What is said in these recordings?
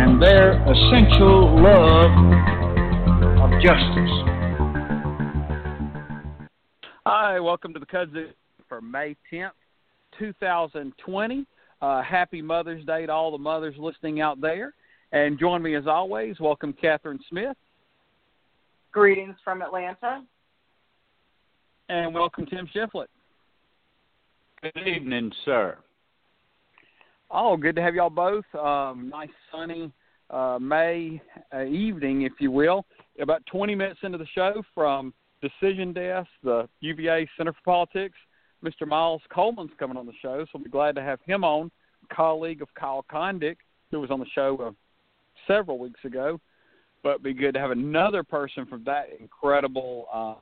and their essential love of justice. Hi, welcome to the Kudzu for May 10th, 2020. Uh, happy Mother's Day to all the mothers listening out there. And join me as always. Welcome, Catherine Smith. Greetings from Atlanta. And welcome, Tim Shiflett. Good evening, sir. Oh, good to have y'all both. Um, nice sunny uh, May uh, evening, if you will. About 20 minutes into the show from Decision Desk, the UVA Center for Politics, Mr. Miles Coleman's coming on the show, so we'll be glad to have him on. Colleague of Kyle Kondik, who was on the show uh, several weeks ago, but be good to have another person from that incredible, uh,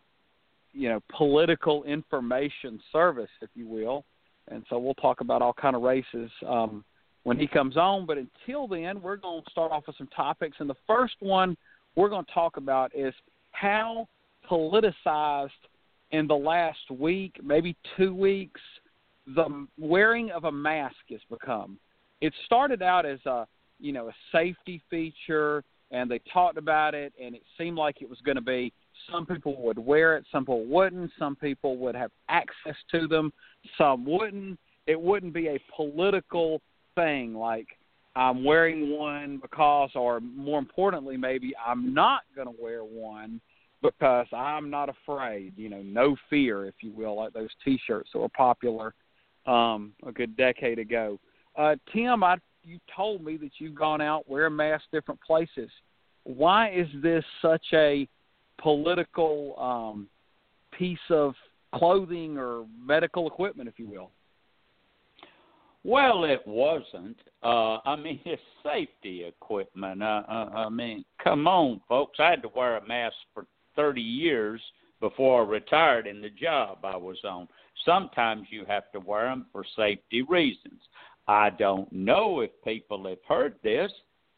you know, political information service, if you will and so we'll talk about all kind of races um, when he comes on. But until then, we're going to start off with some topics, and the first one we're going to talk about is how politicized in the last week, maybe two weeks, the wearing of a mask has become. It started out as a you know a safety feature, and they talked about it, and it seemed like it was going to be some people would wear it, some people wouldn't. Some people would have access to them, some wouldn't. It wouldn't be a political thing like I'm wearing one because, or more importantly, maybe I'm not going to wear one because I'm not afraid. You know, no fear, if you will, like those T-shirts that were popular um, a good decade ago. Uh, Tim, I you told me that you've gone out wear a mask different places. Why is this such a political um, piece of clothing or medical equipment, if you will? Well, it wasn't. Uh, I mean, it's safety equipment. Uh, uh, I mean, come on, folks. I had to wear a mask for 30 years before I retired in the job I was on. Sometimes you have to wear them for safety reasons. I don't know if people have heard this,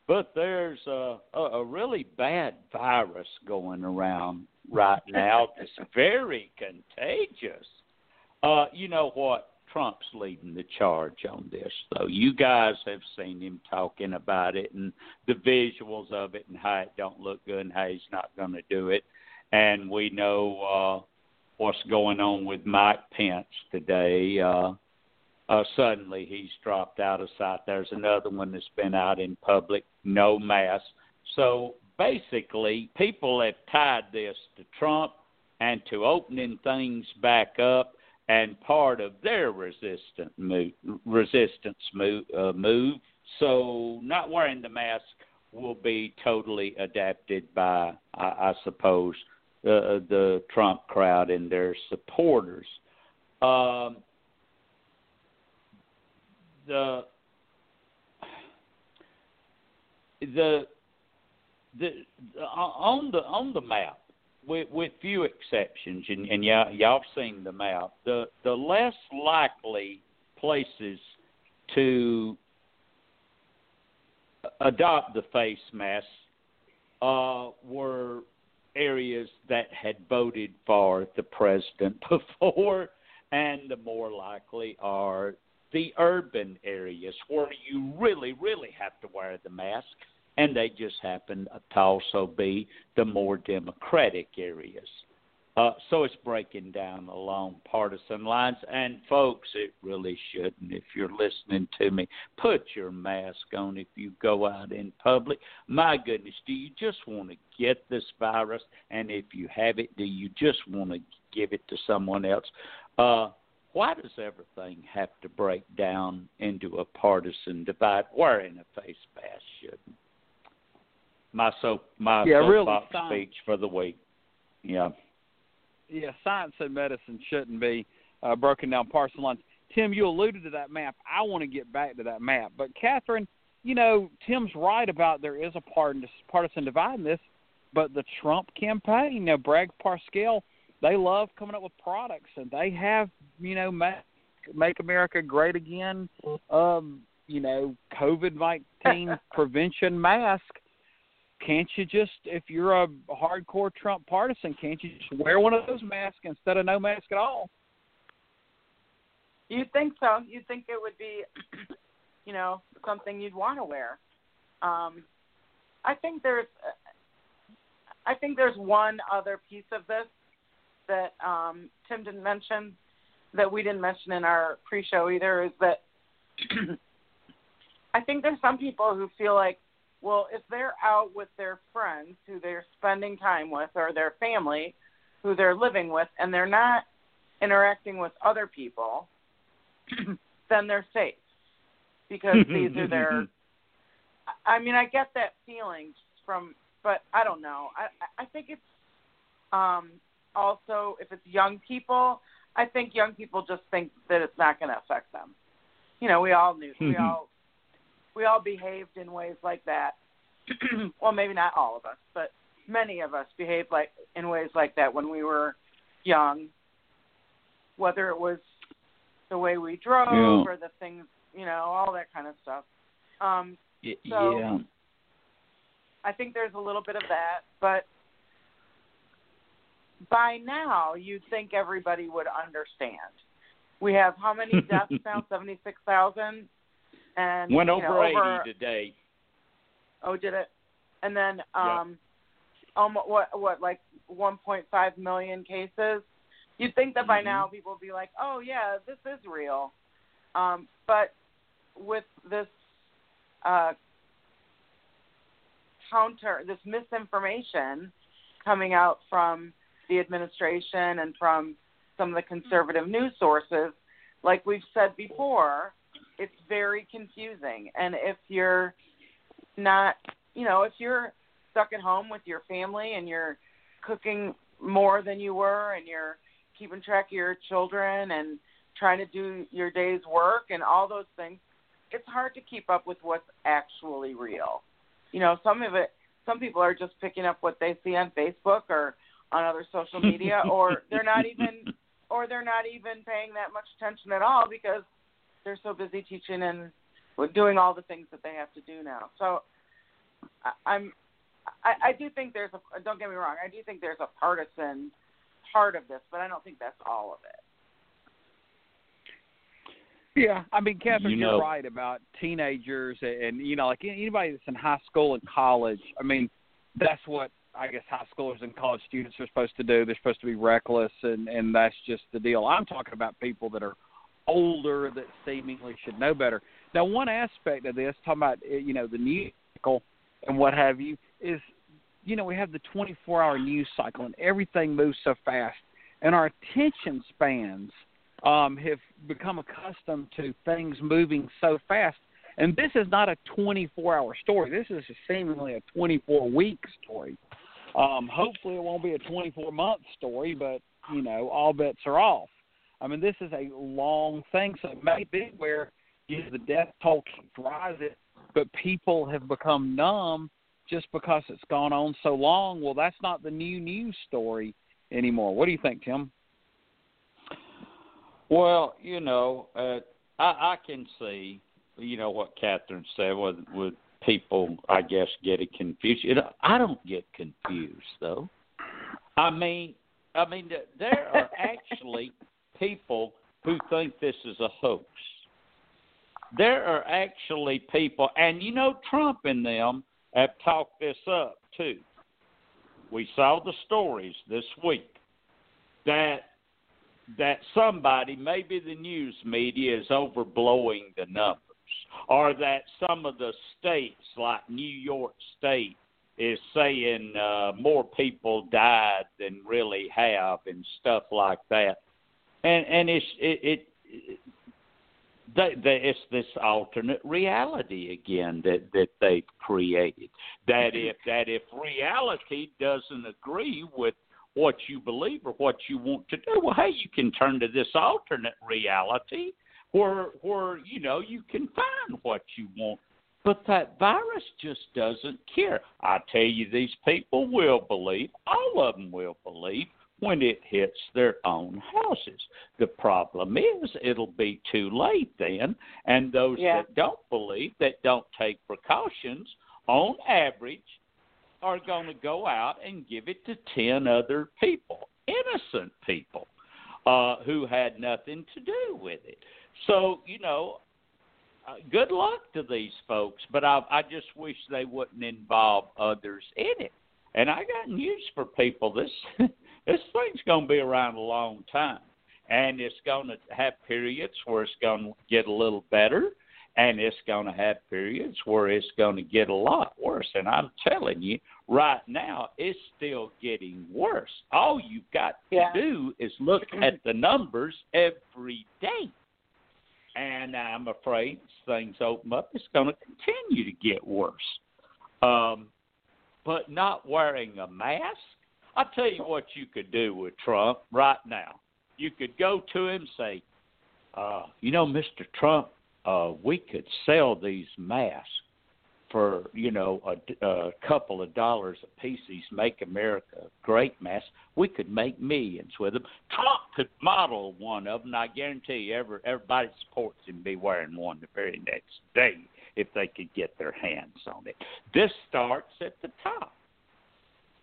but there's a, a, a really bad virus going around right now that's very contagious. Uh, you know what? Trump's leading the charge on this, though. You guys have seen him talking about it and the visuals of it and how it don't look good and how he's not going to do it. And we know uh, what's going on with Mike Pence today. Uh, uh, suddenly he's dropped out of sight. There's another one that's been out in public, no mask. So basically, people have tied this to Trump and to opening things back up, and part of their move, resistance move, uh, move. So not wearing the mask will be totally adapted by, I, I suppose, uh, the Trump crowd and their supporters. Um, the the the on the on the map with with few exceptions and, and y'all y'all have seen the map the the less likely places to adopt the face mask uh, were areas that had voted for the president before, and the more likely are the urban areas where you really, really have to wear the mask, and they just happen to also be the more democratic areas. Uh, so it's breaking down along partisan lines. And folks, it really shouldn't. If you're listening to me, put your mask on if you go out in public. My goodness, do you just want to get this virus? And if you have it, do you just want to give it to someone else? Uh, why does everything have to break down into a partisan divide? Wearing a face mask shouldn't. My soap, my yeah, soapbox really, speech for the week. Yeah. Yeah, science and medicine shouldn't be uh, broken down partisan lines. Tim, you alluded to that map. I want to get back to that map, but Catherine, you know, Tim's right about there is a partisan partisan divide in this, but the Trump campaign, you know, Brad Parscale, they love coming up with products, and they have, you know, make, make America great again. Um, you know, COVID nineteen prevention mask. Can't you just, if you're a hardcore Trump partisan, can't you just wear one of those masks instead of no mask at all? You think so? You think it would be, you know, something you'd want to wear? Um, I think there's, I think there's one other piece of this that um, Tim didn't mention, that we didn't mention in our pre-show either, is that I think there's some people who feel like, well, if they're out with their friends who they're spending time with or their family who they're living with, and they're not interacting with other people then they're safe because these are their. I mean, I get that feeling from, but I don't know. I I think it's um also if it's young people, I think young people just think that it's not going to affect them. You know, we all knew we all we all behaved in ways like that. well, maybe not all of us, but many of us behaved like in ways like that when we were young. Whether it was the way we drove Yeah. or the things, you know, all that kind of stuff. Um, So- yeah. I think there's a little bit of that, but by now you'd think everybody would understand. We have how many deaths now? Seventy six thousand, and Went you over know, eighty over, today. Oh, did it? And then Yeah. um, almost what what like one point five million cases. You'd think that by Mhm. now people would be like, oh yeah, this is real. Um, but with this uh, counter, this misinformation coming out from the administration and from some of the conservative news sources, like we've said before, it's very confusing. And if you're not, you know, if you're stuck at home with your family and you're cooking more than you were and you're keeping track of your children and trying to do your day's work and all those things, it's hard to keep up with what's actually real. You know, some of it some people are just picking up what they see on Facebook or on other social media or they're not even or they're not even paying that much attention at all because they're so busy teaching and doing all the things that they have to do now. So I, I'm I, I do think there's a don't get me wrong, I do think there's a partisan part of this, but I don't think that's all of it. Yeah, I mean, Catherine, You you are right about teenagers and, and you know, like anybody that's in high school and college. I mean, that's what I guess high schoolers and college students are supposed to do. They're supposed to be reckless, and and that's just the deal. I'm talking about people that are older that seemingly should know better. Now, one aspect of this, talking about eh, you know the news cycle and what have you, is you know we have the 24-hour news cycle, and everything moves so fast, and our attention spans um, have become accustomed to things moving so fast. And this is not a 24 hour story. This is seemingly a 24 week story. Um, hopefully, it won't be a 24 month story, but, you know, all bets are off. I mean, this is a long thing, so it may be where you know, the death toll keeps rising, but people have become numb just because it's gone on so long. Well, that's not the new news story anymore. What do you think, Tim? Well, you know, uh, I, I can see, you know, what Catherine said with with people, I guess, getting confused. You know, I don't get confused though. I mean, I mean, there are actually people who think this is a hoax. There are actually people, and you know, Trump and them have talked this up too. We saw the stories this week that that somebody, maybe the news media, is overblowing the numbers, or that some of the states, like New York State, is saying uh, more people died than really have, and stuff like that. And and it's it. it, it they, it's this alternate reality again that that they've created. That if that if reality doesn't agree with what you believe or what you want to do. Well, hey, you can turn to this alternate reality where where you know you can find what you want. But that virus just doesn't care. I tell you, these people will believe, all of them will believe, when it hits their own houses. The problem is it'll be too late then, and those Yeah. that don't believe, that don't take precautions, on average, are going to go out and give it to 10 other people, innocent people, uh, who had nothing to do with it. So, you know, uh, good luck to these folks, but I, I just wish they wouldn't involve others in it. And I got news for people. This this thing's going to be around a long time, and it's going to have periods where it's going to get a little better, and it's going to have periods where it's going to get a lot worse. And I'm telling you, right now, it's still getting worse. All you've got to Yeah. do is look at the numbers every day. And I'm afraid as things open up, it's going to continue to get worse. Um, but not wearing a mask, I'll tell you what you could do with Trump right now. You could go to him say, uh, you know, Mr. Trump, uh, we could sell these masks for, you know, a, a couple of dollars a piece. These Make America Great masks. We could make millions with them. Trump could model one of them. I guarantee you, every, everybody supports him be wearing one the very next day if they could get their hands on it. This starts at the top.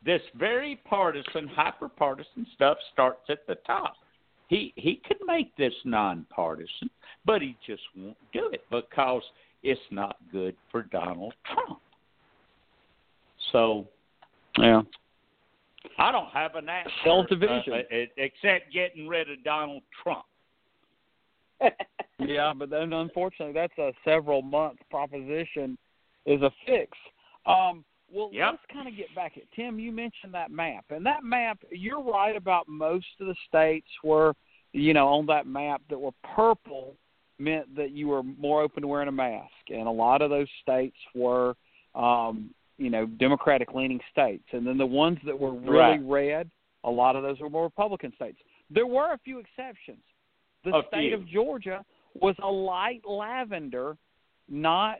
This very partisan, hyper partisan stuff starts at the top. He he could make this nonpartisan, but he just won't do it because it's not good for Donald Trump. So Yeah. I don't have an answer Self-division. uh, uh, except getting rid of Donald Trump. yeah, but then unfortunately, that's a several month proposition. Is a fix. Um, well, Yep. let's kind of get back at Tim. You mentioned that map, and that map. You're right about most of the states were, you know, on that map that were purple meant that you were more open to wearing a mask, and a lot of those states were, um, you know, Democratic-leaning states, and then the ones that were really Right. red, a lot of those were more Republican states. There were a few exceptions. The A state few. of Georgia was a light lavender, not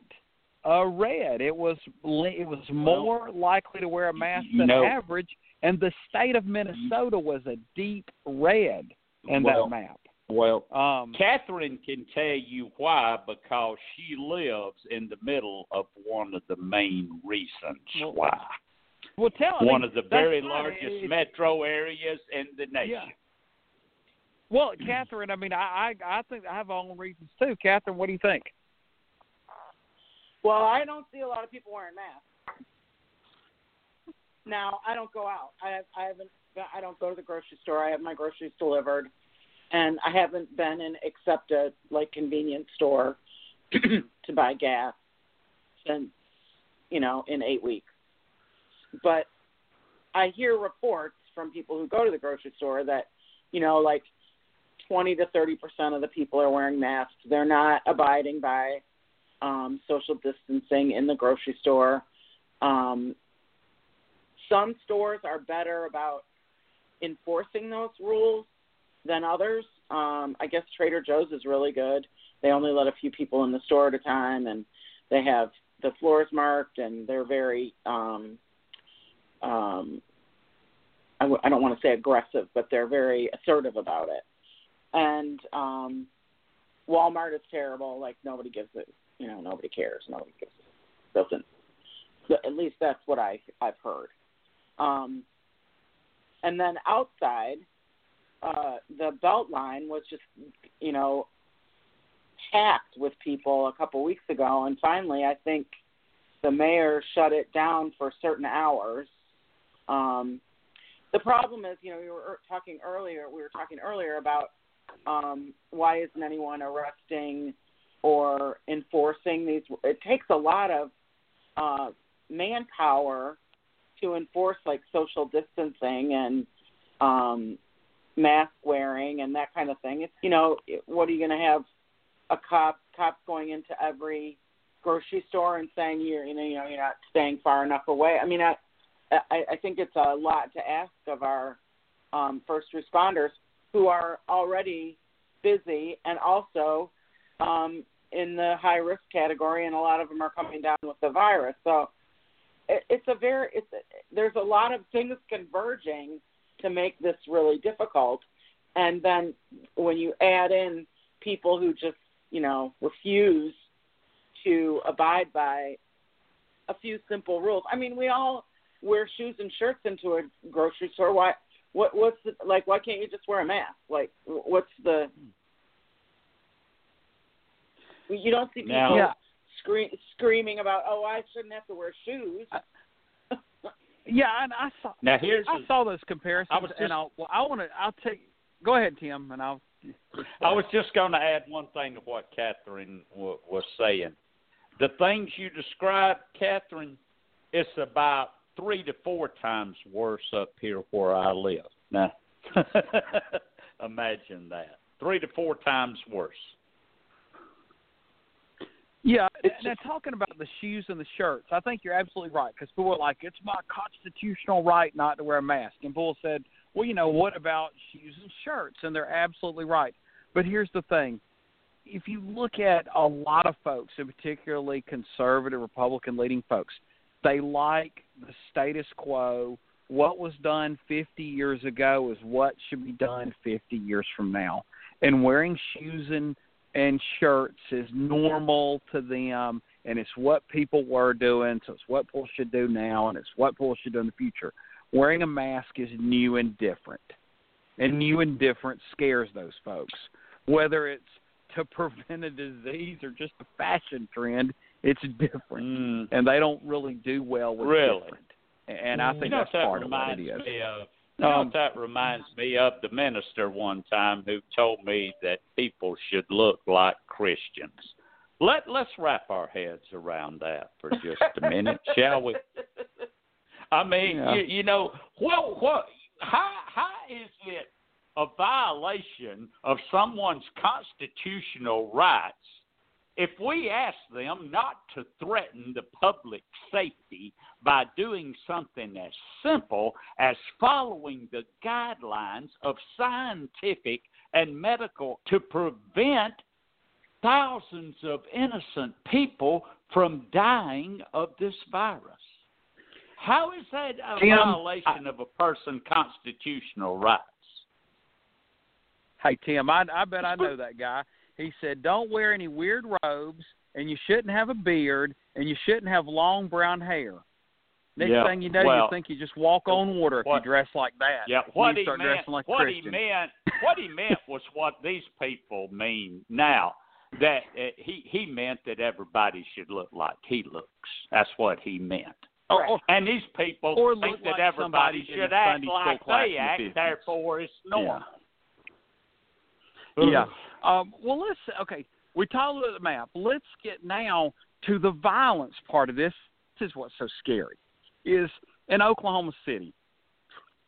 a red. It was it was more likely to wear a mask than average, and the state of Minnesota was a deep red in Well, that map. Well, Um, Catherine can tell you why because she lives in the middle of one of the main reasons Well, why. well, tell One me, of the very largest It- metro areas in the nation. Yeah. Well, Catherine, I mean, I, I I think I have my own reasons too. Catherine, what do you think? Well, I don't see a lot of people wearing masks. Now, I don't go out. I have, I haven't. I don't go to the grocery store. I have my groceries delivered, and I haven't been in except a like convenience store to buy gas since you know in eight weeks. But I hear reports from people who go to the grocery store that you know like twenty to thirty percent of the people are wearing masks. They're not abiding by um, social distancing in the grocery store. Um, some stores are better about enforcing those rules than others. Um, I guess Trader Joe's is really good. They only let a few people in the store at a time, and they have the floors marked, and they're very. Um, um, I, w- I don't want to say aggressive, but they're very assertive about it. And um, Walmart is terrible. Like nobody gives it. You know, nobody cares. Nobody gives it. Doesn't. At least that's what I I've heard. Um, and then outside, uh, the BeltLine was just, you know, packed with people a couple weeks ago, and finally, I think the mayor shut it down for certain hours. Um, the problem is, you know, we were talking earlier. We were talking earlier about um, why isn't anyone arresting or enforcing these? It takes a lot of uh, manpower to enforce like social distancing and um mask wearing and that kind of thing. It's you know, what are you going to have a cop cops going into every grocery store and saying you're you know, you know you're not staying far enough away. I mean, I I, think it's a lot to ask of our um, first responders who are already busy and also um, in the high risk category, and a lot of them are coming down with the virus. So it, it's a very it's there's a lot of things converging to make this really difficult. And then when you add in people who just you know refuse to abide by a few simple rules. I mean, we all wear shoes and shirts into a grocery store. Why? What? What's the, like? Why can't you just wear a mask? Like, what's the? You don't see people Now- Yeah. scream, screaming about, "Oh, I shouldn't have to wear shoes." Yeah, and I saw Now here's I saw those comparisons, I was and just- I'll well, I want to I'll take. Go ahead, Tim, and I'll. I was just going to add one thing to what Catherine w- was saying. The things you described, Catherine, it's about three to four times worse up here where I live. Now, imagine that. Three to four times worse. Yeah, now talking about the shoes and the shirts, I think you're absolutely right because people are like, it's my constitutional right not to wear a mask. And Bull said, well, you know, what about shoes and shirts? And they're absolutely right. But here's the thing if you look at a lot of folks, and particularly conservative Republican leading folks, they like the status quo. What was done 50 years ago is what should be done 50 years from now. And wearing shoes and and shirts is normal to them, and it's what people were doing, so it's what people should do now, and it's what people should do in the future. Wearing a mask is new and different, and new and different scares those folks. Whether it's to prevent a disease or just a fashion trend, it's different, Mm. and they don't really do well with Really? different. And I think you know that's that part of what it is. me of? Know Um, that reminds me of? The minister one time who told me that people should look like Christians. Let Let's wrap our heads around that for just a minute, shall we? I mean, Yeah. you, you know, what what how how is it a violation of someone's constitutional rights if we ask them not to threaten the public safety by doing something as simple as following the guidelines of scientific and medical to prevent thousands of innocent people from dying of this virus. How is that a Tim, violation of a person's constitutional rights? Hey Tim, I I bet I know that guy. He said, "Don't wear any weird robes, and you shouldn't have a beard, and you shouldn't have long brown hair." Next Yeah, thing you know, well, you think you just walk on water if what- you dress like that. Yeah, what you he meant, like what he meant, what he meant was what these people mean now. That uh, he he meant that everybody should look like he looks. That's what he meant. Or- or- And these people Or think look that like everybody should act like they in the act. Therefore, it's normal. Yeah. Um, well, let's okay. We talked about the map. Let's get now to the violence part of this. This is what's so scary. Is in Oklahoma City,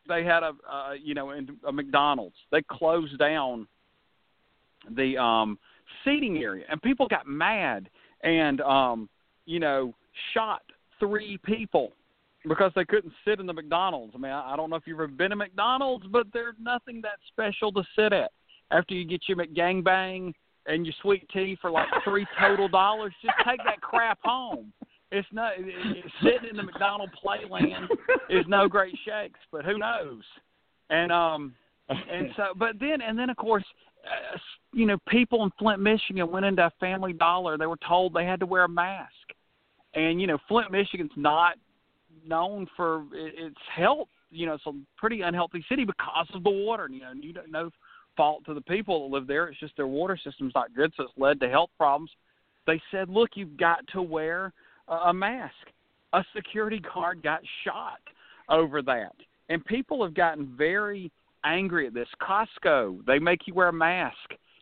they had a uh, you know in a McDonald's. They closed down the um, seating area, and people got mad and um, you know shot three people because they couldn't sit in the McDonald's. I mean, I I don't know if you've ever been to McDonald's, but there's nothing that special to sit at after you get your McGangbang and your sweet tea for like three total dollars, just take that crap home. It's not it, it, sitting in the McDonald playland is no great shakes, but who knows? And um and so but then and then of course uh, you know people in Flint, Michigan went into a Family Dollar. They were told they had to wear a mask, and you know Flint, Michigan's not known for its health. You know, it's a pretty unhealthy city because of the water. You know, you don't know fault to the people that live there. It's just their water system's not good, so it's led to health problems. They said, "Look, you've got to wear a, a mask." A security guard got shot over that, and people have gotten very angry at this. Costco, they make you wear a mask,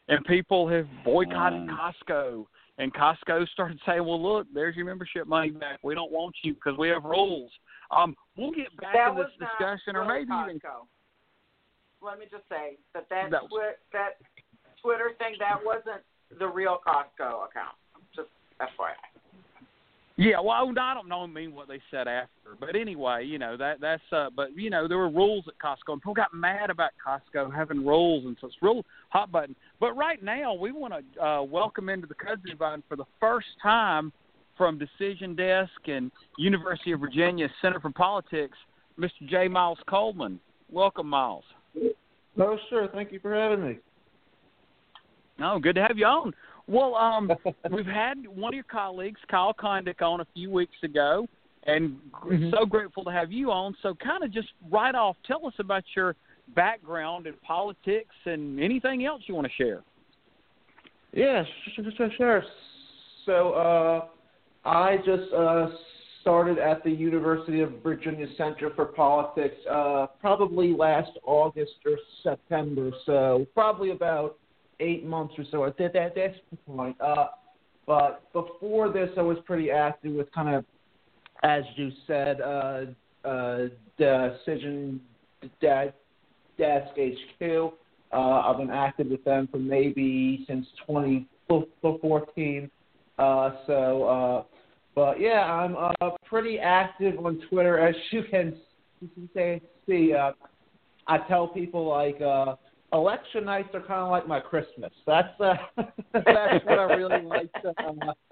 and people have boycotted Mm. Costco. And Costco started saying, "Well, look, there's your membership money back. We don't want you because we have rules." Um, we'll get back that to this discussion, or really maybe even Costco. Let me just say that that was- twi- that Twitter thing that wasn't the real Costco account. Just FYI. Yeah, well, I don't know. I mean what they said after, but anyway, you know that that's. uh But you know there were rules at Costco, and people got mad about Costco having rules, and so it's real hot button. But right now, we want to uh welcome into the Kudzu for the first time from Decision Desk and University of Virginia Center for Politics, Mr. J. Miles Coleman. Welcome, Miles. Oh, sure. Thank you for having me. No, good to have you on. Well, um, we've had one of your colleagues, Kyle Kondik, on a few weeks ago, and Mhm. so grateful to have you on. So, kind of just right off, tell us about your background in politics and anything else you want to share. Yeah, sure, sure, sure. So, uh, I just uh, started at the University of Virginia Center for Politics uh, probably last August or September, so probably about eight months or so at that, that, that's the point. Uh, but before this, I was pretty active with kind of, as you said, uh, uh, Decision Desk HQ. Uh, I've been active with them for maybe since 2014. Uh, so, uh, but yeah, I'm uh, pretty active on Twitter, as you can. See, uh, I tell people like uh, election nights are kind of like my Christmas. That's uh, that's what I really like. To,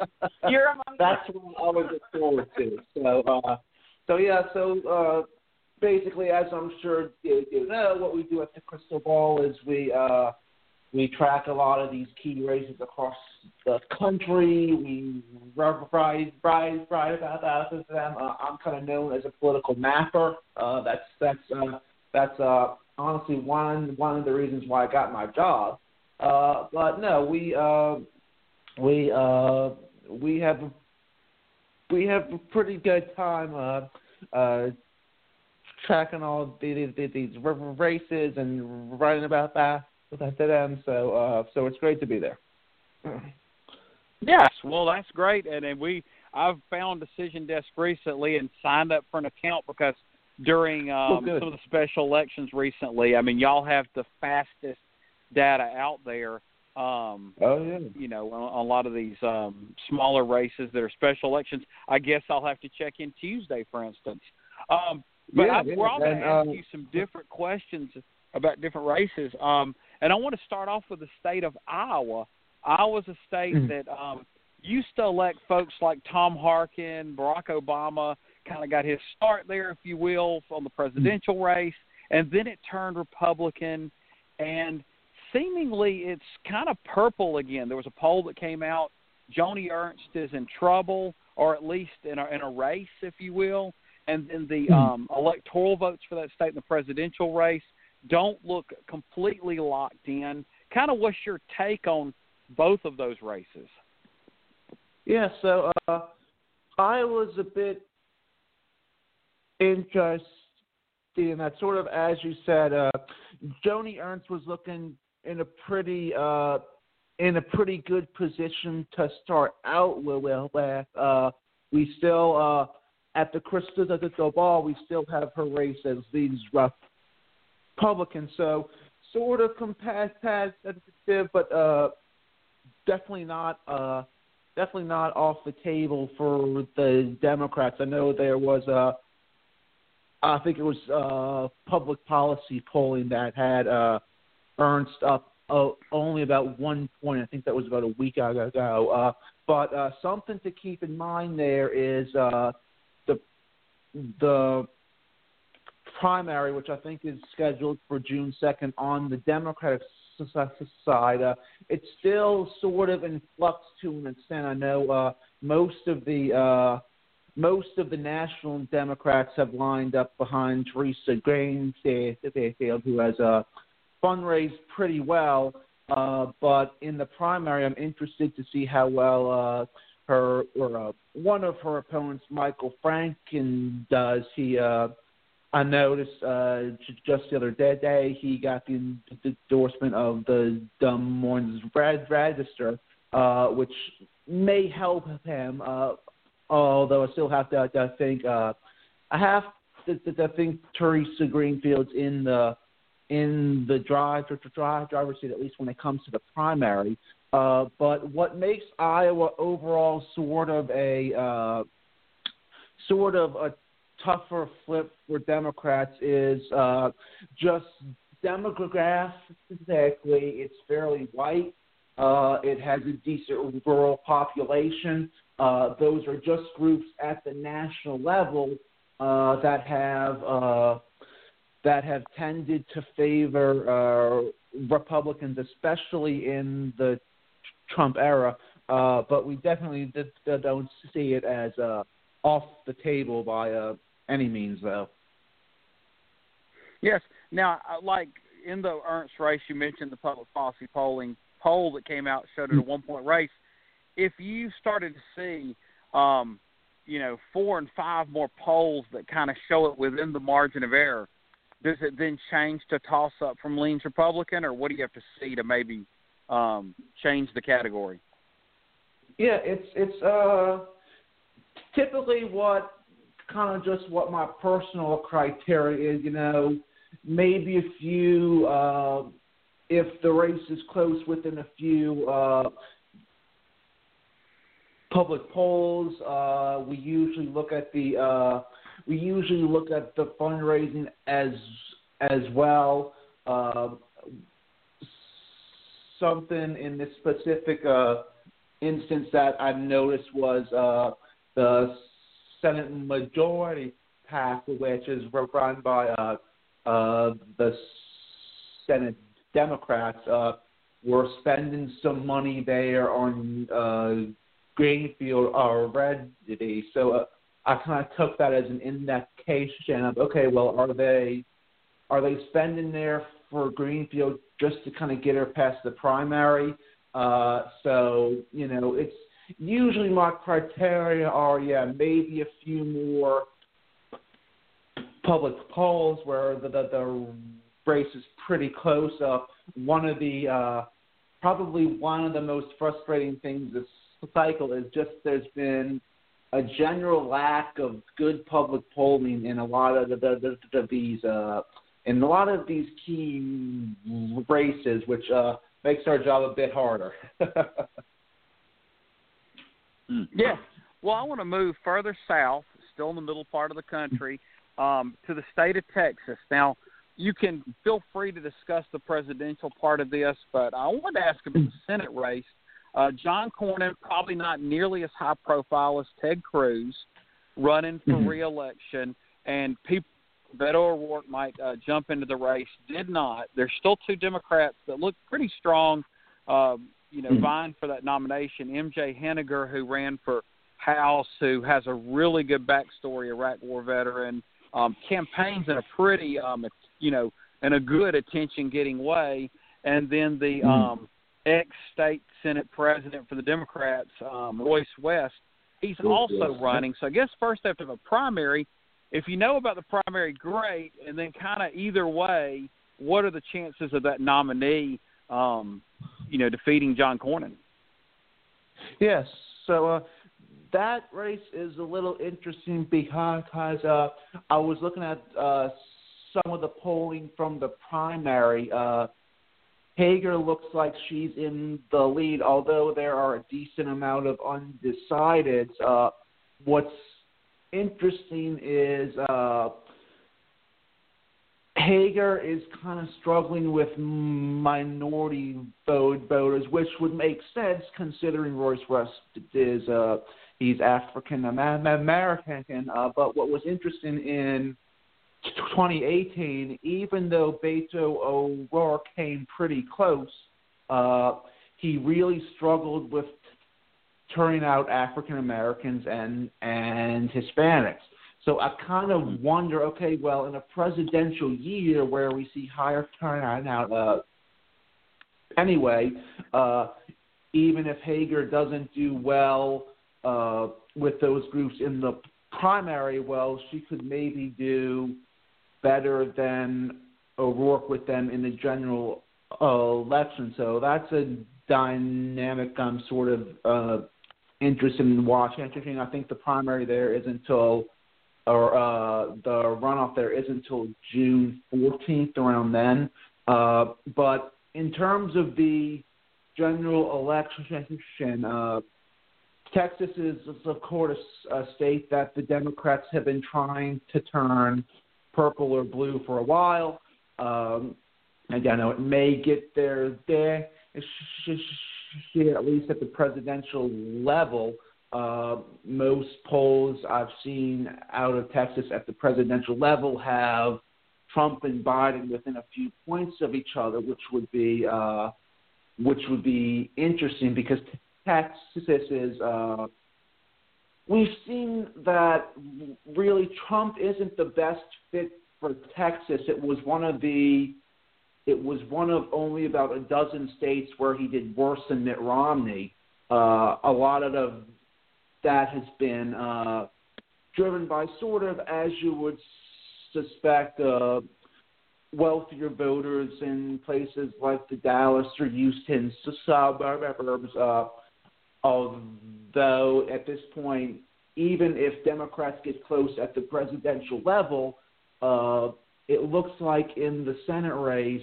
uh, You're among that's what I would look forward to. So, uh, so yeah, so uh, basically, as I'm sure you, you know, what we do at the Crystal Ball is we uh, we track a lot of these key races across the country. We write write write about them. Uh, I'm kind of known as a political mapper. Uh, that's that's uh, that's uh, honestly one one of the reasons why I got my job. Uh, but no, we uh, we uh, we have we have a pretty good time uh, uh, tracking all the, the, these races and writing about that with to them. So uh, so it's great to be there. Yes, well, that's great, and, and we I've found Decision Desk recently and signed up for an account because during Oh, um, good. some of the special elections recently, I mean, y'all have the fastest data out there. Um, Oh yeah. you know, on, on a lot of these um, smaller races that are special elections. I guess I'll have to check in Tuesday, for instance. Um, but Yeah, I, yeah, we're all going to ask um, you some different questions about different races. Um, and I want to start off with the state of Iowa. Iowa's a state Mhm. that um, used to elect folks like Tom Harkin, Barack Obama, kind of got his start there, if you will, on the presidential race, and then it turned Republican, and seemingly it's kind of purple again. There was a poll that came out. Joni Ernst is in trouble, or at least in a, in a race, if you will. And then the um, electoral votes for that state in the presidential race don't look completely locked in. Kind of what's your take on both of those races? Yeah, so uh, I was a bit interested in that. Sort of as you said, uh, Joni Ernst was looking in a pretty uh, in a pretty good position to start out with. with uh, we still uh, at the Crystal at the Ball, we still have her race as these rough Republicans. So sort of competitive, but uh, definitely not. Uh, definitely not off the table for the Democrats. I know there was a, I think it was uh, public policy polling that had uh, Ernst up uh, only about one point. I think that was about a week ago. Uh, but uh, something to keep in mind there is uh, the the primary, which I think is scheduled for June second on the Democratic side. Uh, it's still sort of in flux to an extent. I know uh, most of the uh, most of the national Democrats have lined up behind Teresa Greenfield, who has uh, fundraised pretty well. Uh, but in the primary, I'm interested to see how well uh, her or uh, one of her opponents, Michael Franken, does. He uh, I noticed uh, j- just the other day, he got the, the endorsement of the Des Moines Red Register, uh, which may help him. Uh, although I still have to, to think. Uh, I have to, to, to think Teresa Greenfield's in the in the drive drive driver's seat at least when it comes to the primary. Uh, but what makes Iowa overall sort of a uh, sort of a tougher flip for Democrats is uh, just demographically, it's fairly white. Uh, it has a decent rural population. Uh, those are just groups at the national level uh, that have uh, that have tended to favor uh, Republicans, especially in the Trump era. Uh, but we definitely don't see it as uh, off the table by uh, any means, though. Yes. Now, like in the Ernst race, you mentioned the public policy polling poll that came out showed it a one point race. If you started to see, um, you know, four and five more polls that kind of show it within the margin of error, does it then change to toss up from leans Republican, or what do you have to see to maybe um, change the category? Yeah, it's it's uh, typically what kind of just what my personal criteria is. You know, maybe a few. Uh, if the race is close within a few uh, public polls, uh, we usually look at the uh, we usually look at the fundraising as as well. Uh, something in this specific uh, instance that I've noticed was uh, the Senate Majority PAC, which is run by uh, uh, the Senate Democrats, uh, were spending some money there on uh, Greenfield already. So uh, I kind of took that as an indication of okay, well, are they are they spending there for Greenfield just to kind of get her past the primary? Uh, so you know, it's usually my criteria are yeah, maybe a few more public polls where the the, the race is pretty close. Uh, one of the uh, probably one of the most frustrating things this cycle is just there's been a general lack of good public polling in a lot of the, the, the, the these uh, in a lot of these key races, which uh, makes our job a bit harder. Hmm. yeah. Well, I want to move further south, still in the middle part of the country, um, to the state of Texas. Now, you can feel free to discuss the presidential part of this, but I want to ask about the Senate race. Uh, John Cornyn, probably not nearly as high profile as Ted Cruz, running for mm-hmm. reelection, and people Beto O'Rourke might uh, jump into the race. Did not. There's still two Democrats that look pretty strong. Uh, you know, mm-hmm. vying for that nomination. MJ Hegar, who ran for House, who has a really good backstory, Iraq War veteran, um, campaigns in a pretty um, you know, in a good attention getting way. And then the mm-hmm. um, ex state Senate president for the Democrats, um, Royce West, he's also running. So I guess first have to have a primary, if you know about the primary, great. And then kind of either way, what are the chances of that nominee, um, you know, defeating John Cornyn? Yes. So uh, that race is a little interesting because uh, I was looking at uh, some of the polling from the primary, uh, Hegar looks like she's in the lead, although there are a decent amount of undecideds. Uh, what's interesting is uh, Hegar is kind of struggling with minority vote voters, which would make sense considering Royce West is uh, he's African American. Uh, but what was interesting in 2018, even though Beto O'Rourke came pretty close, uh, he really struggled with turning out African Americans and and Hispanics. So I kind of wonder, okay, well, in a presidential year where we see higher turnout, uh, anyway, uh, even if Hegar doesn't do well uh, with those groups in the primary, well, she could maybe do better than O'Rourke with them in the general uh, election. So that's a dynamic I'm sort of uh, interested in watching. Interesting. I think the primary there is until, or uh, the runoff there is until June 14th, around then. Uh, but in terms of the general election, uh, Texas is, of course, a state that the Democrats have been trying to turn purple or blue for a while. Um, again, it may get there there, at least at the presidential level. Uh, most polls I've seen out of Texas at the presidential level have Trump and Biden within a few points of each other, which would be uh, which would be interesting because Texas is. Uh, we've seen that really Trump isn't the best fit for Texas. It was one of the it was one of only about a dozen states where he did worse than Mitt Romney. Uh, a lot of the, that has been uh, driven by sort of, as you would suspect, uh, wealthier voters in places like the Dallas or Houston suburbs. Uh, although at this point, even if Democrats get close at the presidential level, uh, it looks like in the Senate race,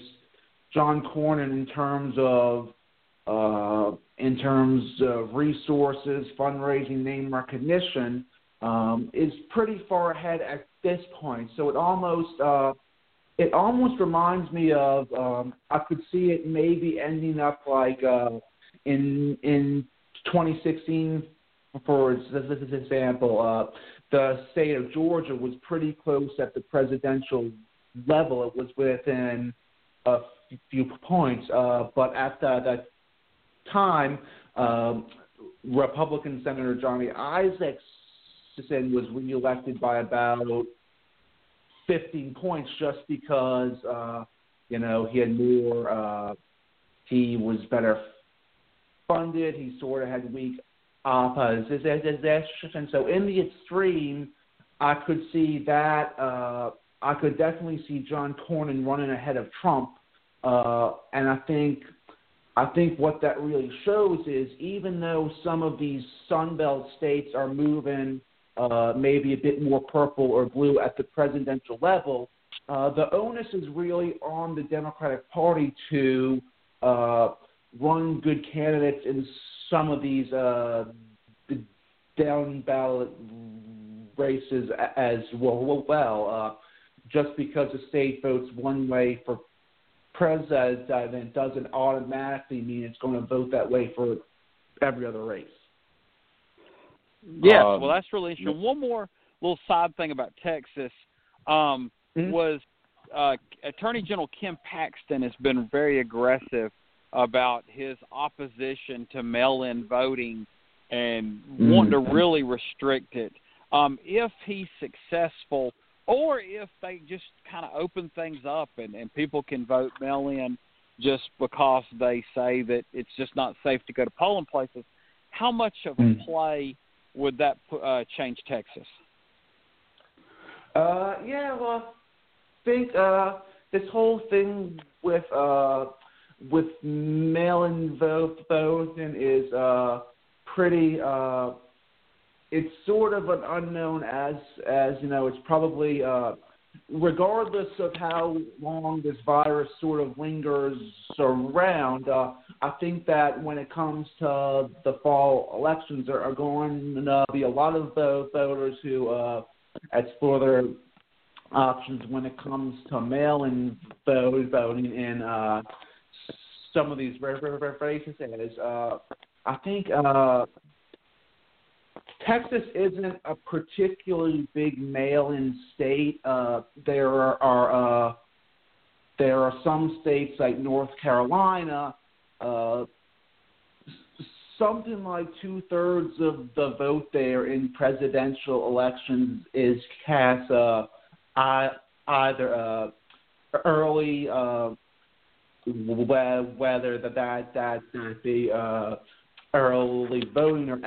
John Cornyn, in terms of uh, in terms of resources, fundraising, name recognition, um, is pretty far ahead at this point. So it almost uh, it almost reminds me of um, I could see it maybe ending up like uh, in in 2016 for this example. Uh, the state of Georgia was pretty close at the presidential level. It was within a few points, uh, but at the, that time, um, Republican Senator Johnny Isakson was reelected by about 15 points just because uh, you know he had more. Uh, he was better funded. He sort of had weak opposition. So in the extreme, I could see that. Uh, I could definitely see John Cornyn running ahead of Trump, uh, and I think I think what that really shows is even though some of these Sun Belt states are moving uh, maybe a bit more purple or blue at the presidential level, uh, the onus is really on the Democratic Party to uh, run good candidates in some of these uh, down ballot races as well. well uh, just because the state votes one way for president doesn't automatically mean it's going to vote that way for every other race. Yes, um, well, that's really interesting. One more little side thing about Texas um, mm-hmm. was uh, Attorney General Ken Paxton has been very aggressive about his opposition to mail-in voting and mm-hmm. wanting to really restrict it. Um, if he's successful, or if they just kind of open things up and, and people can vote mail-in just because they say that it's just not safe to go to polling places, how much of a mm. play would that uh, change Texas? Uh, yeah, well, I think uh, this whole thing with uh, with mail-in vote voting is uh, pretty. Uh, it's sort of an unknown as as you know. It's probably uh, regardless of how long this virus sort of lingers around, uh, I think that when it comes to the fall elections, there are going to be a lot of those voters who uh, explore their options when it comes to mail-in voting in uh, some of these races. Uh, I think uh, Texas isn't a particularly big mail-in state. Uh, there are, uh, there are some states like North Carolina. Uh, something like two thirds of the vote there in presidential elections is cast uh, either uh, early, uh, whether that that that, that be uh, early voting or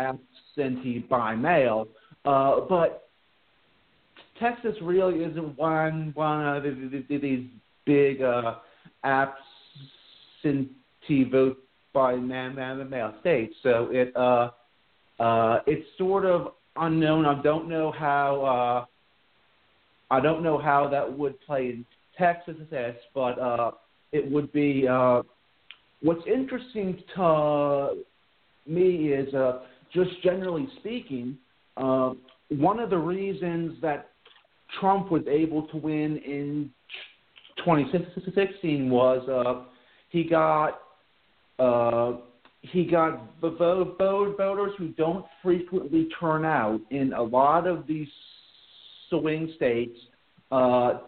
absentee by mail. Uh, but Texas really isn't one one of these big uh, absentee vote by man man mail states. So it uh, uh, it's sort of unknown. I don't know how uh, I don't know how that would play in Texas, but uh, it would be. Uh, what's interesting to me is uh, just generally speaking, uh, one of the reasons that Trump was able to win in 2016 was uh, he got uh, he got vote, vote, voters who don't frequently turn out in a lot of these swing states uh,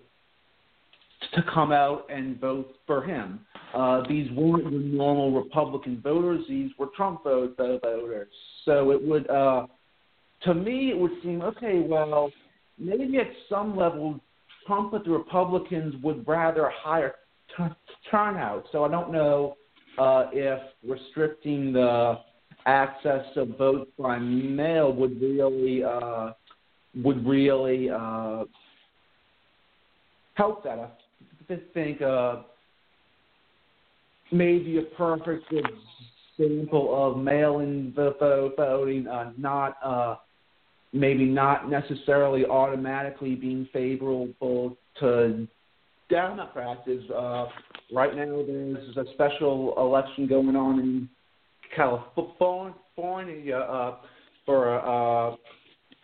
to come out and vote for him. Uh, these weren't the normal Republican voters; these were Trump vote, voters. So it would, uh, to me, it would seem okay. Well, maybe at some level, Trump with the Republicans would rather higher t- turnout. So I don't know uh, if restricting the access to vote by mail would really uh, would really uh, help that. I think uh, maybe a perfect example of mail-in voting, uh, not uh, maybe not necessarily automatically being favorable to Democrats is uh, right now there's a special election going on in California uh, for uh,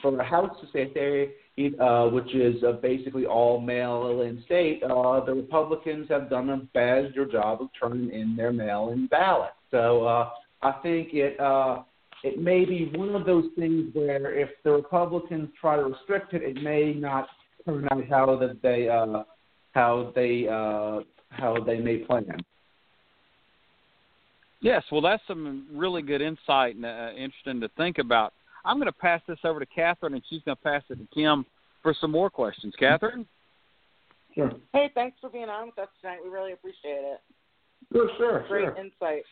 for a House to state uh, which is uh, basically all mail-in state. Uh, the Republicans have done a better job of turning in their mail-in ballot. So uh, I think it. Uh, it may be one of those things where if the Republicans try to restrict it, it may not turn out how that they uh, how they uh, how they may plan. Yes, well, that's some really good insight and uh, interesting to think about. I'm going to pass this over to Catherine, and she's going to pass it to Kim for some more questions. Catherine. Sure. Hey, thanks for being on with us tonight. We really appreciate it. Sure, sure, Great sure. insight.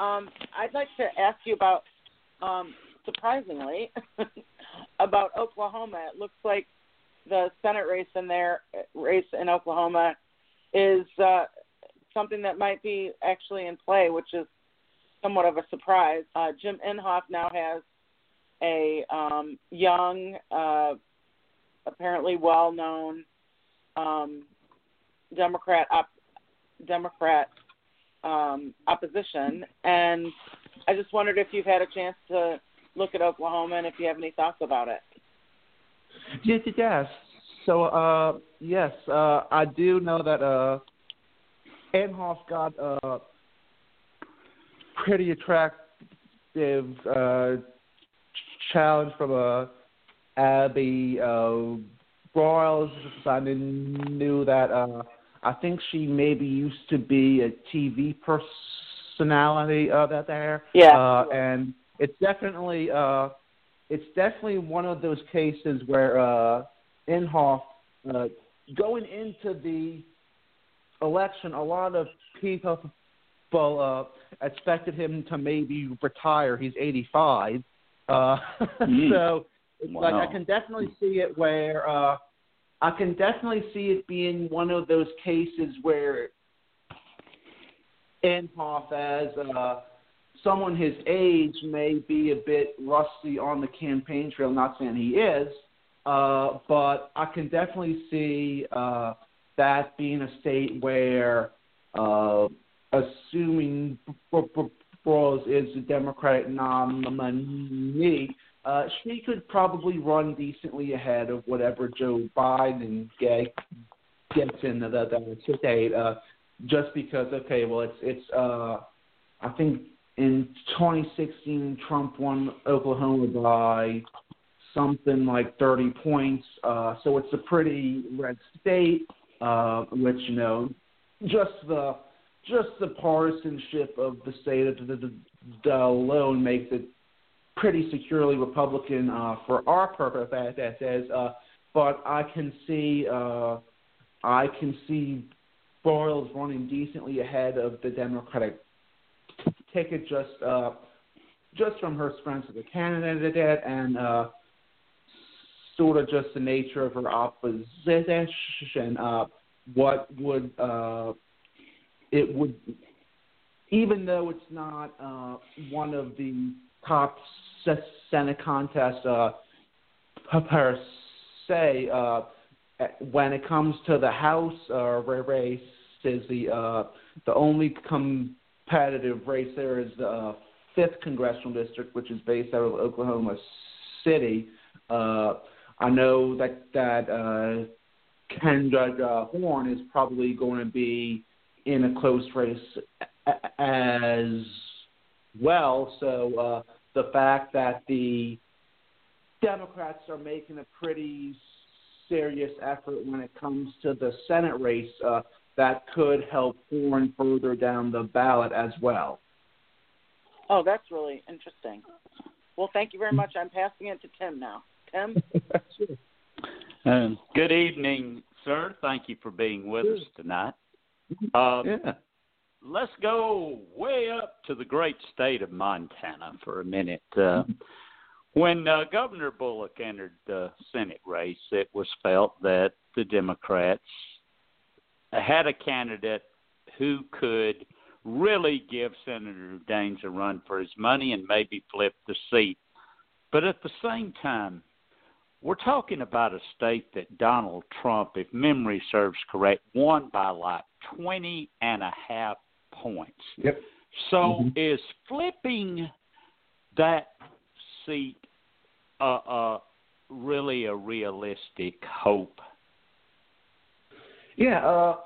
Um, I'd like to ask you about, um, surprisingly, about Oklahoma. It looks like the Senate race in there, race in Oklahoma, is uh, something that might be actually in play, which is somewhat of a surprise. Uh, Jim Inhofe now has a um, young, uh, apparently well-known um, Democrat op- Democrat um, opposition, and I just wondered if you've had a chance to look at Oklahoma and if you have any thoughts about it. Yes, yes. So, uh, yes, uh, I do know that uh, Inhofe got a pretty attractive uh, challenge from uh, Abby uh, Broyles. I knew that. Uh, I think she maybe used to be a TV personality uh, that there. Yeah. Uh, and it's definitely uh, it's definitely one of those cases where uh, Inhofe, uh, going into the election, a lot of people uh, expected him to maybe retire. He's 85. Uh, Mm. so it's like I can definitely see it where uh, I can definitely see it being one of those cases where Inhofe, as uh, someone his age, may be a bit rusty on the campaign trail. Not saying he is, uh, but I can definitely see uh, that being a state where, uh, assuming Broyles is the Democratic nominee, uh, she could probably run decently ahead of whatever Joe Biden get, gets in the, the, the state. Uh, just because, okay, well, it's it's. Uh, I think in 2016, Trump won Oklahoma by something like 30 points. Uh, so it's a pretty red state, uh, which you know, just the just the partisanship of the state of the, the, the alone makes it pretty securely Republican uh, for our purpose, as that says. Uh, but I can see uh, I can see Broyles running decently ahead of the Democratic ticket just uh, just from her strength as a candidate and uh, sort of just the nature of her opposition. Uh, what would uh, it would even though it's not uh, one of the top Senate contests uh, per se, uh, when it comes to the House uh, race, is the uh, the only competitive race there is the uh, fifth congressional district, which is based out of Oklahoma City. Uh, I know that that uh, Kendra uh, Horn is probably going to be in a close race as well. So uh, the fact that the Democrats are making a pretty serious effort when it comes to the Senate race, uh, that could help Horn further down the ballot as well. Oh, that's really interesting. Well, thank you very much. I'm passing it to Tim now. Tim? Um, good evening, sir. Thank you for being with us tonight. Um, yeah. Let's go way up to the great state of Montana for a minute. Uh, when uh, Governor Bullock entered the Senate race, it was felt that the Democrats had a candidate who could really give Senator Daines a run for his money and maybe flip the seat. But at the same time, we're talking about a state that Donald Trump, if memory serves correct, won by like 20 and a half points. Yep. So mm-hmm. is flipping that seat uh, uh, really a realistic hope? Yeah. Uh,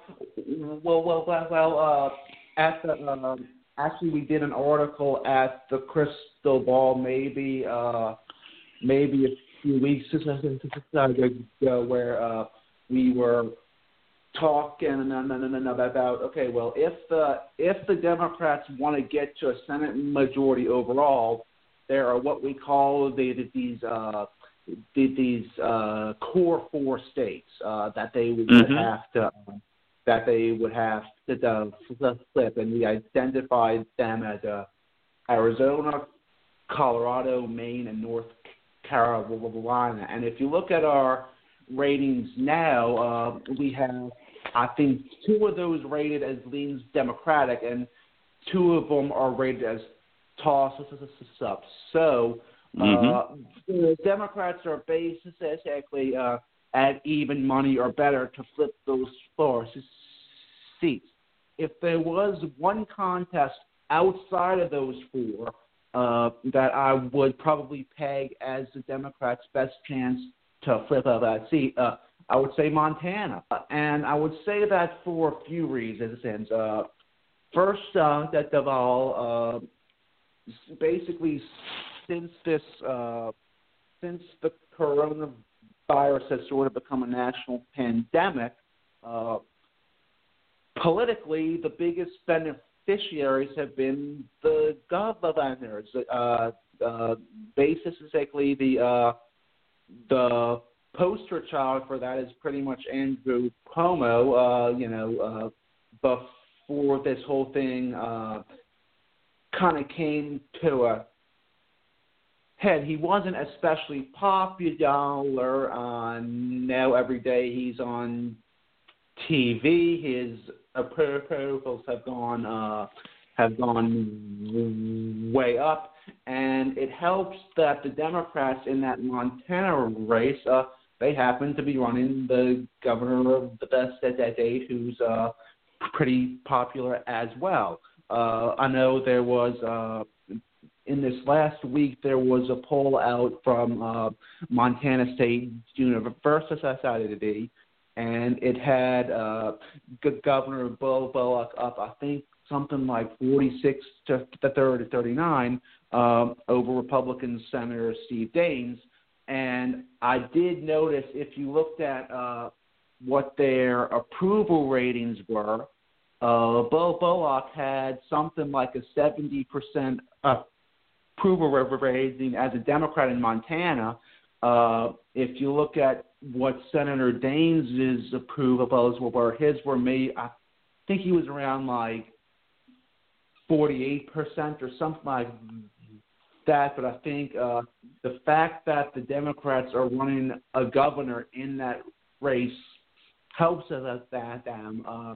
well, well, well, well. Uh, at the um, actually, we did an article at the Crystal Ball, maybe, uh, maybe a few weeks ago, where uh, we were talking and and, and, and about okay, well, if the if the Democrats want to get to a Senate majority overall, there are what we call the, these uh, these uh, core four states uh, that they would mm-hmm. have to that they would have to uh, flip, and we identified them as uh, Arizona, Colorado, Maine, and North Carolina. And if you look at our ratings now, uh, we have I think two of those rated as leans Democratic, and two of them are rated as toss up. So uh, mm-hmm. the Democrats are basically uh, at even money or better to flip those four seats. If there was one contest outside of those four uh, that I would probably peg as the Democrats' best chance to flip out that seat, uh, I would say Montana. And I would say that for a few reasons. Uh, first, uh, that all, uh, basically since this uh, since the coronavirus has sort of become a national pandemic, uh, politically the biggest beneficiaries have been the governors. Uh, uh, basis basically, the uh, the poster child for that is pretty much Andrew Cuomo. Uh, you know, uh, before this whole thing uh, kind of came to a head. He wasn't especially popular. Uh, now every day he's on TV. His approvals have gone uh, have gone way up, and it helps that the Democrats in that Montana race uh, they happen to be running the governor of the state, who's uh, pretty popular as well. Uh, I know there was uh, in this last week there was a poll out from uh, Montana State University, and it had uh, Governor Bill Bullock up, I think, something like 46 to 30 to 39 um, over Republican Senator Steve Daines. And I did notice if you looked at uh, what their approval ratings were, uh, Bo Bullock had something like a 70% approval rating as a Democrat in Montana. Uh, if you look at what Senator Daines' approvals were, his were made, I think he was around like 48% or something like that. But I think uh, the fact that the Democrats are running a governor in that race helps us that. Um, uh,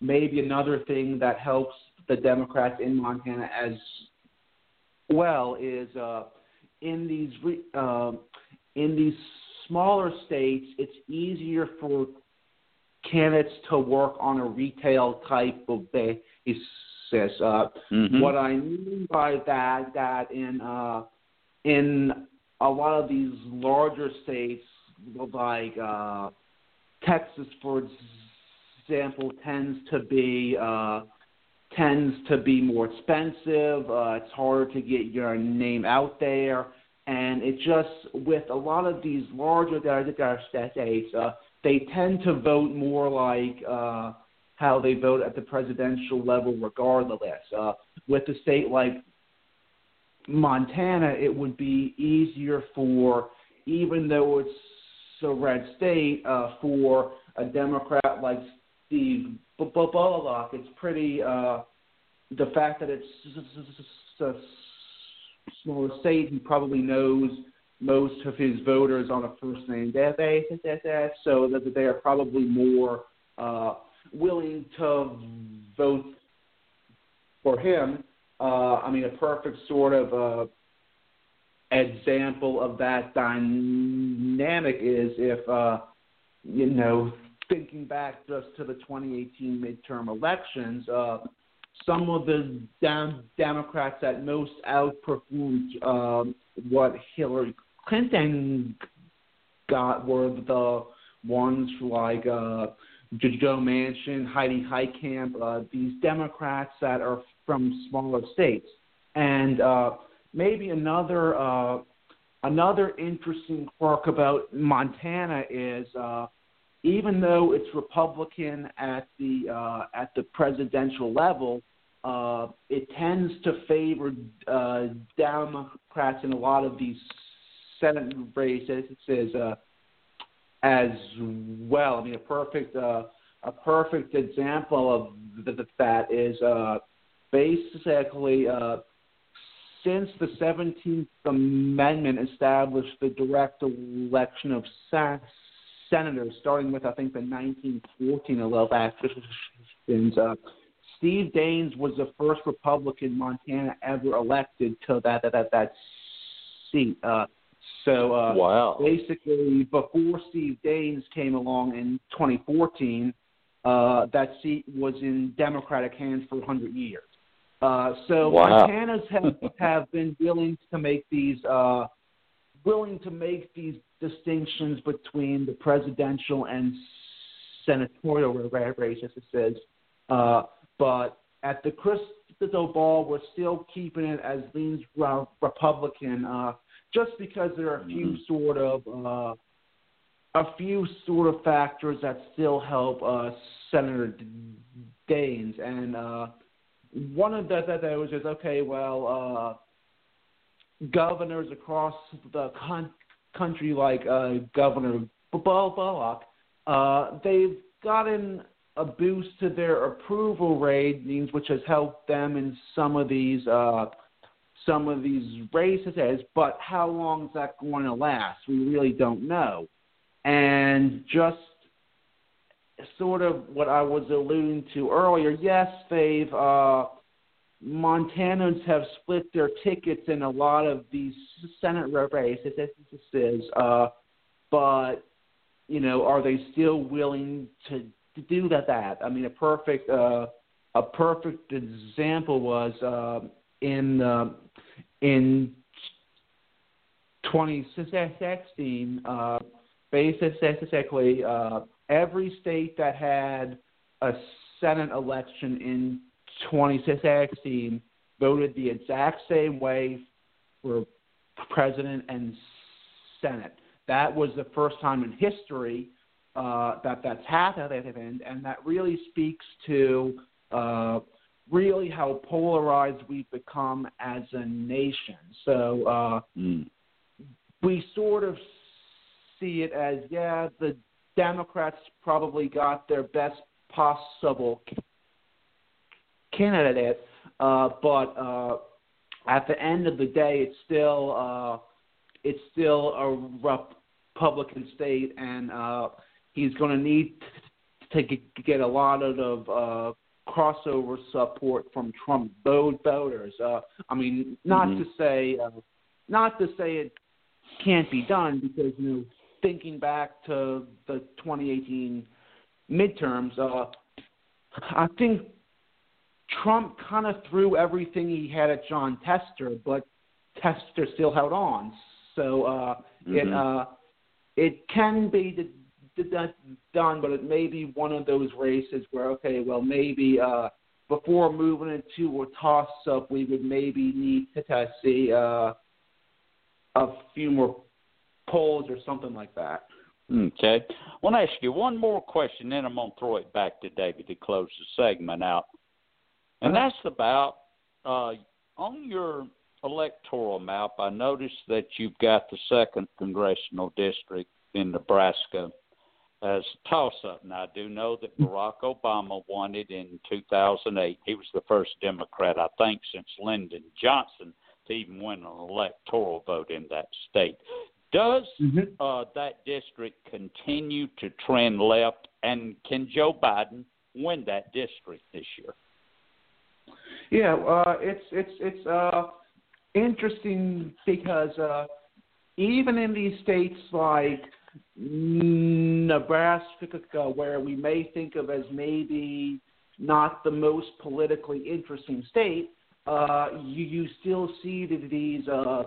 maybe another thing that helps the Democrats in Montana as well is uh, in these re- uh, in these smaller states, it's easier for candidates to work on a retail type of basis. Uh, Mhm. What I mean by that, that in uh, in a lot of these larger states, like uh, Texas, for example, tends to be uh, tends to be more expensive. Uh, it's harder to get your name out there, and it just with a lot of these larger states, uh, they tend to vote more like uh, how they vote at the presidential level, regardless. Uh, with a state like Montana, it would be easier for, even though it's a red state, uh, for a Democrat like Steve Bullock. It's pretty. Uh, the fact that it's smaller state, he probably knows most of his voters on a first name basis, so that they are probably more uh, willing to vote for him. Uh, I mean, a perfect sort of uh, example of that dynamic is if, uh, you know, thinking back just to the 2018 midterm elections, uh, some of the dem- Democrats that most outperformed um, what Hillary Clinton got were the ones like uh, Joe Manchin, Heidi Heitkamp, uh, these Democrats that are from smaller states. And uh, maybe another uh, another interesting quirk about Montana is uh, even though it's Republican at the uh, at the presidential level, uh, it tends to favor uh, Democrats in a lot of these Senate races uh, as well. I mean, a perfect uh, a perfect example of th- that is uh, basically uh, since the 17th Amendment established the direct election of sa- senators, starting with I think the 1914 elections. Uh, Steve Daines was the first Republican Montana ever elected to that that that, that seat. Uh, so uh, wow. basically, before Steve Daines came along in 2014, uh, that seat was in Democratic hands for 100 years. Uh, so wow. Montanas have have been willing to make these uh, willing to make these distinctions between the presidential and senatorial races. It says, uh, but at the crystal ball, we're still keeping it as leans Republican, uh, just because there are a few Mhm. sort of uh, a few sort of factors that still help uh, Senator Daines, and uh, one of that that was just okay. Well, uh, governors across the con- country, like uh, Governor Bullock, uh, they've gotten a boost to their approval ratings, which has helped them in some of these uh, some of these races. But how long is that going to last? We really don't know. And just sort of what I was alluding to earlier, yes, they've uh, Montanans have split their tickets in a lot of these Senate races, uh, but you know, are they still willing to, to do that? That I mean, a perfect uh, a perfect example was uh, in uh, in 2016. Uh, basically, uh, every state that had a Senate election in 2016 voted the exact same way for president and Senate. That was the first time in history uh, that that's happened, and that really speaks to uh, really how polarized we've become as a nation. So uh, Mm. we sort of see it as yeah, the Democrats probably got their best possible candidate, uh, but uh, at the end of the day, it's still uh, it's still a Republican state, and uh, he's going to need to get a lot of uh, crossover support from Trump voters. Uh, I mean, not Mhm. to say uh, not to say it can't be done because you know thinking back to the 2018 midterms, uh, I think Trump kind of threw everything he had at Jon Tester, but Tester still held on. So uh, mm-hmm. it uh, it can be the, the, done, but it may be one of those races where okay, well maybe uh, before moving into a toss up, we would maybe need to see uh, a few more polls or something like that. Okay. I want to ask you one more question, then I'm going to throw it back to David to close the segment out. And that's about uh, on your electoral map, I noticed that you've got the second congressional district in Nebraska as a toss up. Now, I do know that Barack Obama won it in 2008. He was the first Democrat, I think, since Lyndon Johnson to even win an electoral vote in that state. Does mm-hmm. uh, that district continue to trend left, and can Joe Biden win that district this year? Yeah, uh, it's it's it's uh, interesting because uh, even in these states like Nebraska, where we may think of as maybe not the most politically interesting state, uh, you you still see these uh,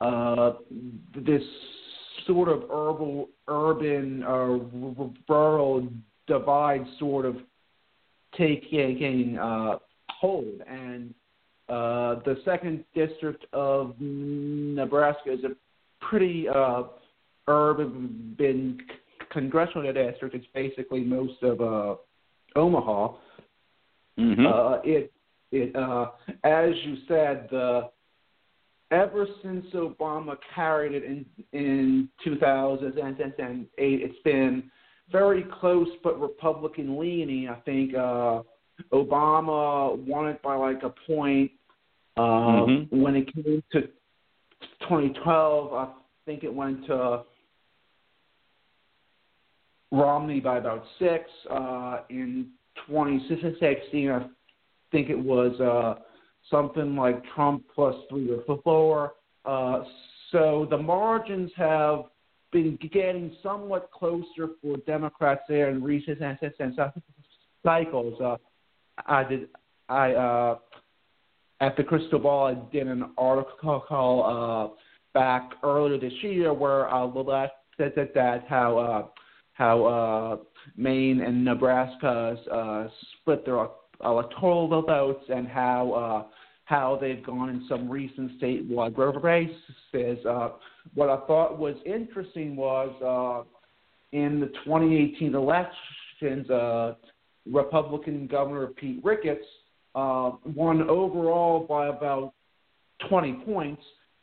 uh, this sort of urban urban uh, rural divide sort of taking uh, hold, and uh, the second district of Nebraska is a pretty uh, urban been congressional district. It's basically most of uh, Omaha. Mm-hmm. Uh, it it uh, as you said the ever since Obama carried it in in 2008, it's been very close but Republican leaning. I think uh, Obama won it by like a point. Uh, mm-hmm. When it came to 2012, I think it went to Romney by about six. Uh, in 2016, I think it was. Uh, something like Trump plus three or four. Uh, so the margins have been getting somewhat closer for Democrats there in recent and cycles. Uh, I did. I uh, at the Crystal Ball. I did an article call uh, back earlier this year where uh, said that, that how uh, how uh, Maine and Nebraska uh, split their electoral votes and how uh, how they've gone in some recent statewide races. Uh, what I thought was interesting was uh, in the 2018 elections, uh, Republican Governor Pete Ricketts uh, won overall by about 20 points,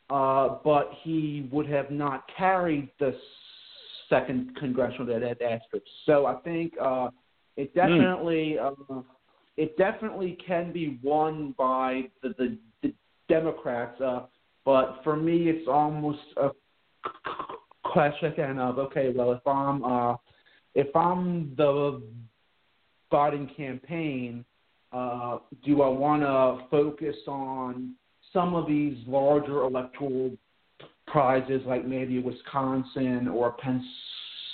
uh, but he would have not carried the second congressional district. So I think uh, it hmm. definitely. Mm. Uh, it definitely can be won by the, the, the Democrats, uh, but for me, it's almost a question of okay, well, if I'm uh, if I'm the Biden campaign, uh, do I want to focus on some of these larger electoral prizes, like maybe Wisconsin or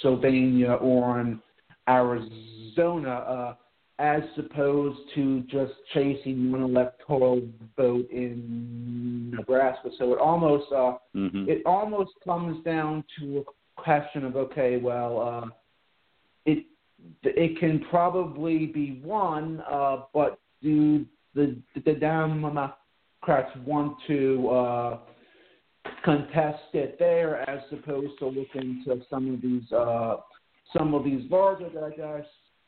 Pennsylvania or in Arizona? Uh, as opposed to just chasing one electoral vote in Nebraska. So it almost uh, mm-hmm. it almost comes down to a question of okay, well, uh, it it can probably be won, uh, but do the the Democrats want to uh, contest it there as opposed to looking to some of these uh, some of these larger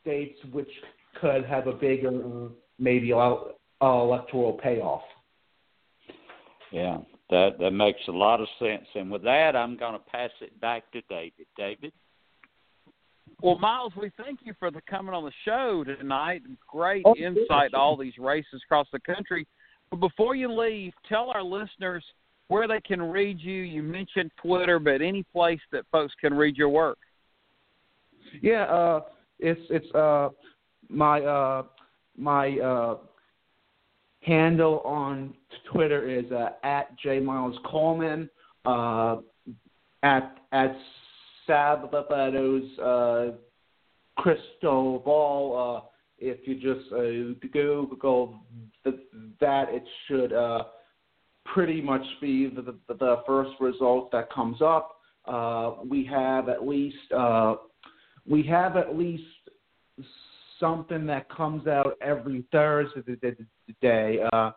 states which could have a bigger, maybe electoral payoff. Yeah, that that makes a lot of sense. And with that, I'm going to pass it back to David. David. Well, Miles, we thank you for the coming on the show tonight. Great oh, insight to all these races across the country. But before you leave, tell our listeners where they can read you. You mentioned Twitter, but any place that folks can read your work. Yeah, uh, it's it's uh, my uh, my uh, handle on Twitter is uh, at J Miles Coleman. Uh, at at Sabato's uh, Crystal Ball. Uh, if you just uh, Google that, it should uh, pretty much be the, the, the first result that comes up. Uh, we have at least uh, we have at least something that comes out every Thursday. Day. Uh,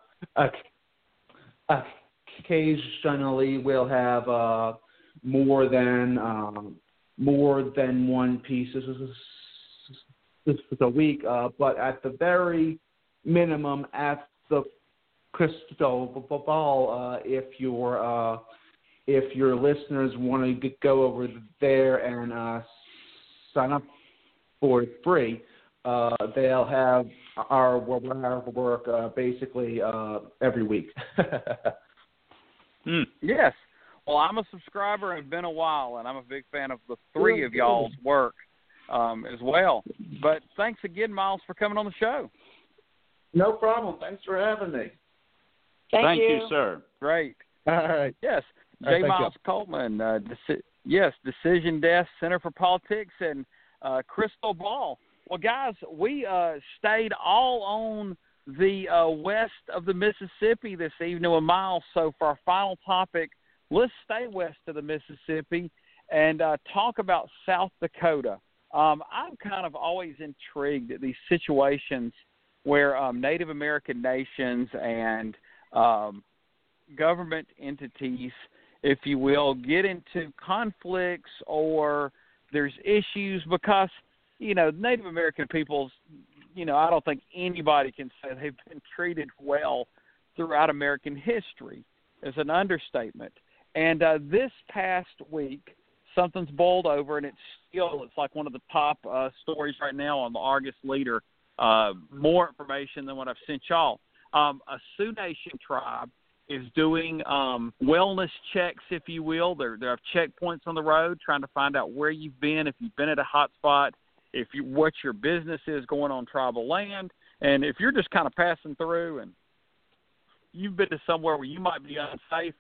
occasionally, we'll have uh, more than um, more than one piece a week, uh, but at the very minimum, at the crystal ball, uh, if your uh, if your listeners want to go over there and uh, sign up for free, uh, they'll have our, our work uh, basically uh, every week. mm, yes. Well, I'm a subscriber and been a while, and I'm a big fan of the three of y'all's work um, as well. But thanks again, Miles, for coming on the show. No problem. Thanks for having me. Thank, Thank you. you. sir. Great. All right. Yes, All J. right, Miles Coleman. Uh, deci- yes, Decision Desk Center for Politics and uh, Crystal Ball. Well, guys, we uh, stayed all on the uh, west of the Mississippi this evening with Miles. So for our final topic, let's stay west of the Mississippi and uh, talk about South Dakota. Um, I'm kind of always intrigued at these situations where um, Native American nations and um, government entities, if you will, get into conflicts or there's issues because you know Native American peoples. You know, I don't think anybody can say they've been treated well throughout American history. Is an understatement. And uh, this past week, something's boiled over, and it's still it's like one of the top uh, stories right now on the Argus Leader. Uh, more information than what I've sent y'all. Um, a Sioux Nation tribe is doing um, wellness checks, if you will. There, there are checkpoints on the road, trying to find out where you've been, if you've been at a hot spot, if you what your business is going on tribal land, and if you're just kind of passing through and you've been to somewhere where you might be unsafe.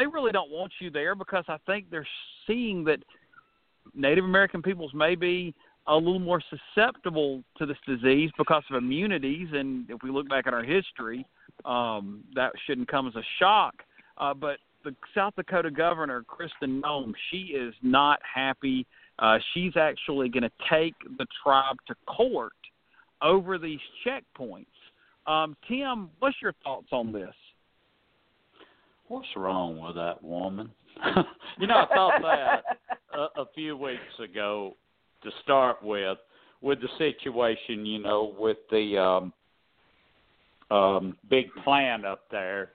They really don't want you there because I think they're seeing that Native American peoples may be a little more susceptible to this disease because of immunities. And if we look back at our history, um, that shouldn't come as a shock. Uh, but the South Dakota governor, Kristen Noem, she is not happy. Uh, she's actually going to take the tribe to court over these checkpoints. Um, Tim, what's your thoughts on this? What's wrong with that woman? you know, I thought that a, a few weeks ago to start with, with the situation, you know, with the um, um, big plant up there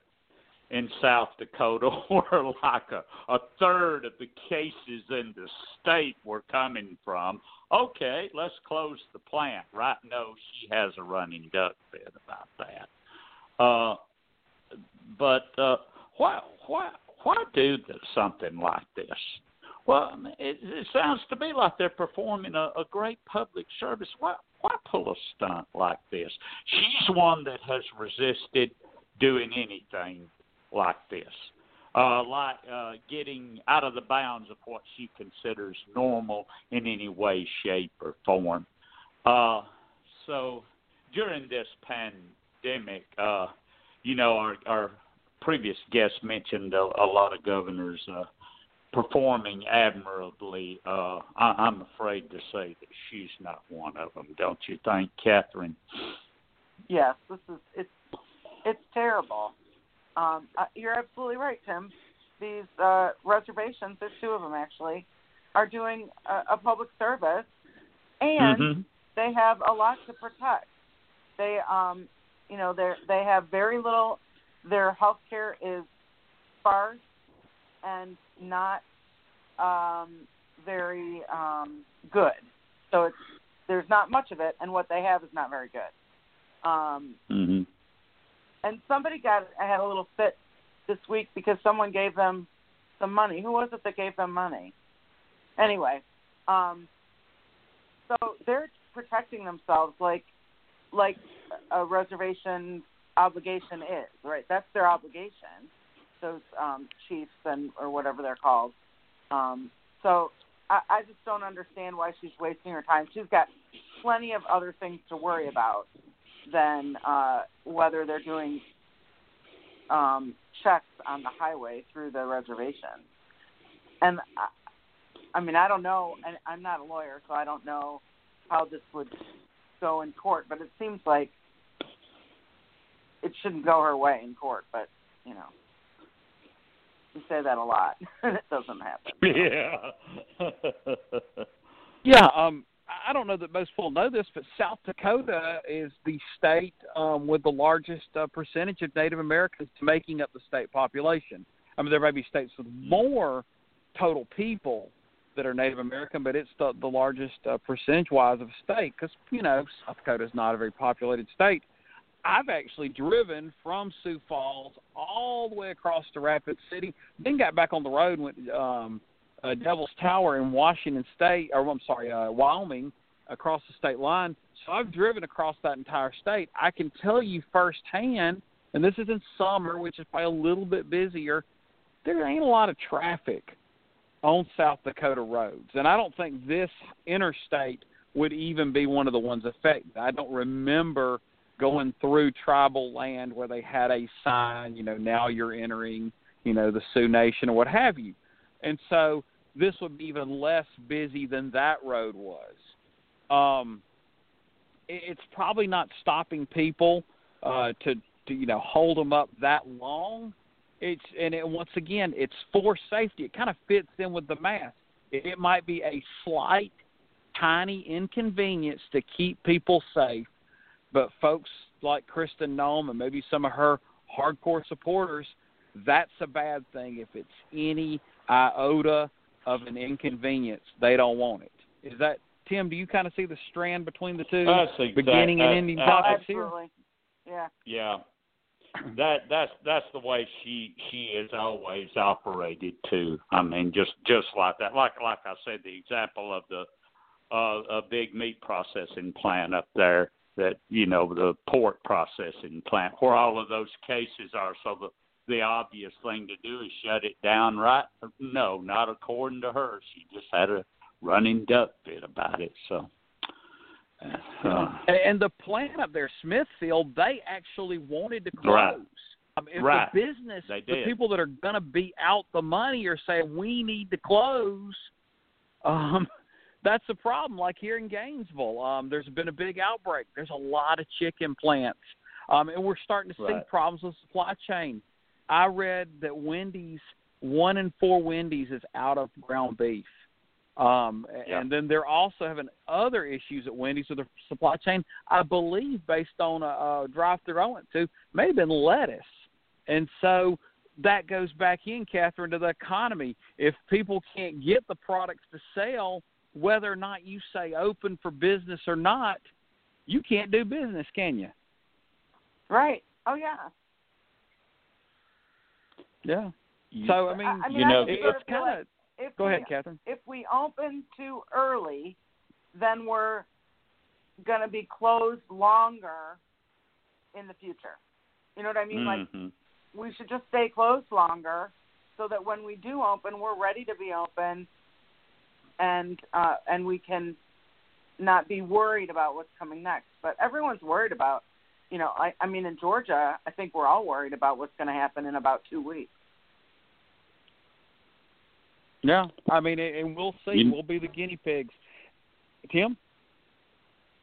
in South Dakota, where like a, a third of the cases in the state were coming from. Okay, let's close the plant. Right? No, she has a running duck fit about that. Uh, but uh, why, why, why do something like this? Well, it, it sounds to me like they're performing a, a great public service. Why, why pull a stunt like this? She's one that has resisted doing anything like this, uh, like uh, getting out of the bounds of what she considers normal in any way, shape, or form. Uh, so during this pandemic, uh, you know, our, our previous guest mentioned a, a lot of governors uh, performing admirably. Uh, I, I'm afraid to say that she's not one of them. Don't you think, Catherine? Yes, this is it's it's terrible. Um, uh, you're absolutely right, Tim. These uh, reservations, there's two of them actually, are doing a, a public service, and mm-hmm. they have a lot to protect. They, um, you know, they they have very little. Their health care is sparse and not um, very um, good. So it's there's not much of it, and what they have is not very good. Um, mm-hmm. And somebody got I had a little fit this week because someone gave them some money. Who was it that gave them money? Anyway, um, so they're protecting themselves like like a reservation obligation is, right? That's their obligation. Those um, chiefs and or whatever they're called. Um, so I, I just don't understand why she's wasting her time. She's got plenty of other things to worry about than uh, whether they're doing um, checks on the highway through the reservation. And I, I mean, I don't know, and I'm not a lawyer, so I don't know how this would go in court. But it seems like it shouldn't go her way in court. But you know, you say that a lot, and it doesn't happen. Yeah. Yeah, um, I don't know that most people know this, but South Dakota is the state um, with the largest uh, percentage of Native Americans making up the state population. I mean, there may be states with more total people that are Native American, but it's the, the largest uh, percentage-wise of a state because you know South Dakota is not a very populated state. I've actually driven from Sioux Falls all the way across to Rapid City, then got back on the road and went um, uh, Devil's Tower in Washington State, or I'm sorry, uh, Wyoming, across the state line. So I've driven across that entire state. I can tell you firsthand, and this is in summer, which is probably a little bit busier. There ain't a lot of traffic on South Dakota roads, and I don't think this interstate would even be one of the ones affected. I don't remember going through tribal land where they had a sign, you know, now you're entering, you know, the Sioux Nation or what have you. And so this would be even less busy than that road was. Um, it's probably not stopping people uh, to, to you know hold them up that long. It's and it, once again, it's for safety. It kind of fits in with the math. It, it might be a slight, tiny inconvenience to keep people safe, but folks like Kristi Noem and maybe some of her hardcore supporters, that's a bad thing if it's any iota of an inconvenience, they don't want it. Is that Tim? Do you kind of see the strand between the two, That's exact- beginning and uh, ending uh, topics here? Yeah. Yeah. That that's that's the way she she is always operated too. I mean, just just like that. Like like I said, the example of the uh, a big meat processing plant up there that you know the pork processing plant where all of those cases are. So the the obvious thing to do is shut it down, right? No, not according to her. She just had a running duck fit about it. So. Uh, And, and the plant up there, Smithfield, they actually wanted to close. Right. I mean, if Right. the business, the people that are going to be out the money are saying we need to close. Um, that's the problem. Like here in Gainesville, um, there's been a big outbreak. There's a lot of chicken plants, um, and we're starting to see Right. problems with supply chain. I read that Wendy's, one in four Wendy's is out of ground beef. Um, Yeah. And then they're also having other issues at Wendy's with the supply chain. I believe, based on a, a drive-through I went to, may have been lettuce. And so that goes back in, Catherine, to the economy. If people can't get the products to sell, whether or not you say open for business or not, you can't do business, can you? Right. Oh yeah. Yeah. you- So I mean, I, I mean, You know, I sort it's of kind of. if Go we, ahead, Catherine. If we open too early, then we're going to be closed longer in the future. You know what I mean? Like Mhm. we should just stay closed longer so that when we do open, we're ready to be open, and uh, and we can not be worried about what's coming next. But everyone's worried about, you know, I, I mean, in Georgia, I think we're all worried about what's going to happen in about two weeks. Yeah, I mean, and and we'll see. We'll be the guinea pigs. Tim.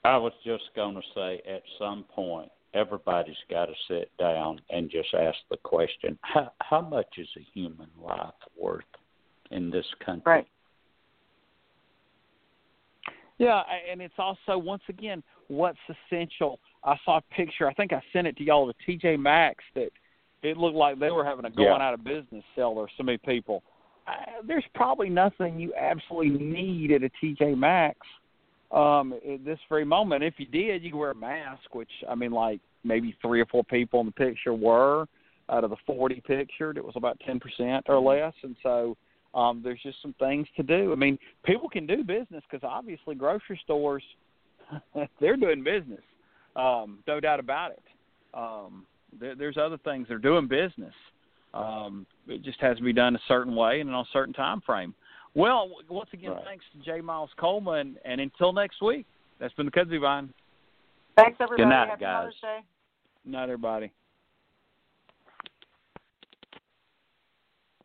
I was just going to say, at some point, everybody's got to sit down and just ask the question: How how much is a human life worth in this country? Right. Yeah, and it's also once again what's essential. I saw a picture. I think I sent it to y'all to TJ Maxx that it looked like they were having a going Yeah. out of business sale. There's so many people. I, there's probably nothing you absolutely need at a TJ Maxx um, at this very moment. If you did, you could wear a mask, which I mean, like maybe three or four people in the picture were out of the 40 pictured. It was about 10% or less, and so um, there's just some things to do. I mean, people can do business because obviously grocery stores they're doing business, um, no doubt about it. Um, there, there's other things they're doing business. Um, it just has to be done a certain way and on a certain time frame. Well, once again, Right. thanks to J. Miles Coleman, and until next week, That's been the Kudzu Vine. Thanks, everybody. Good night, Happy guys. Mother's Day. Not everybody.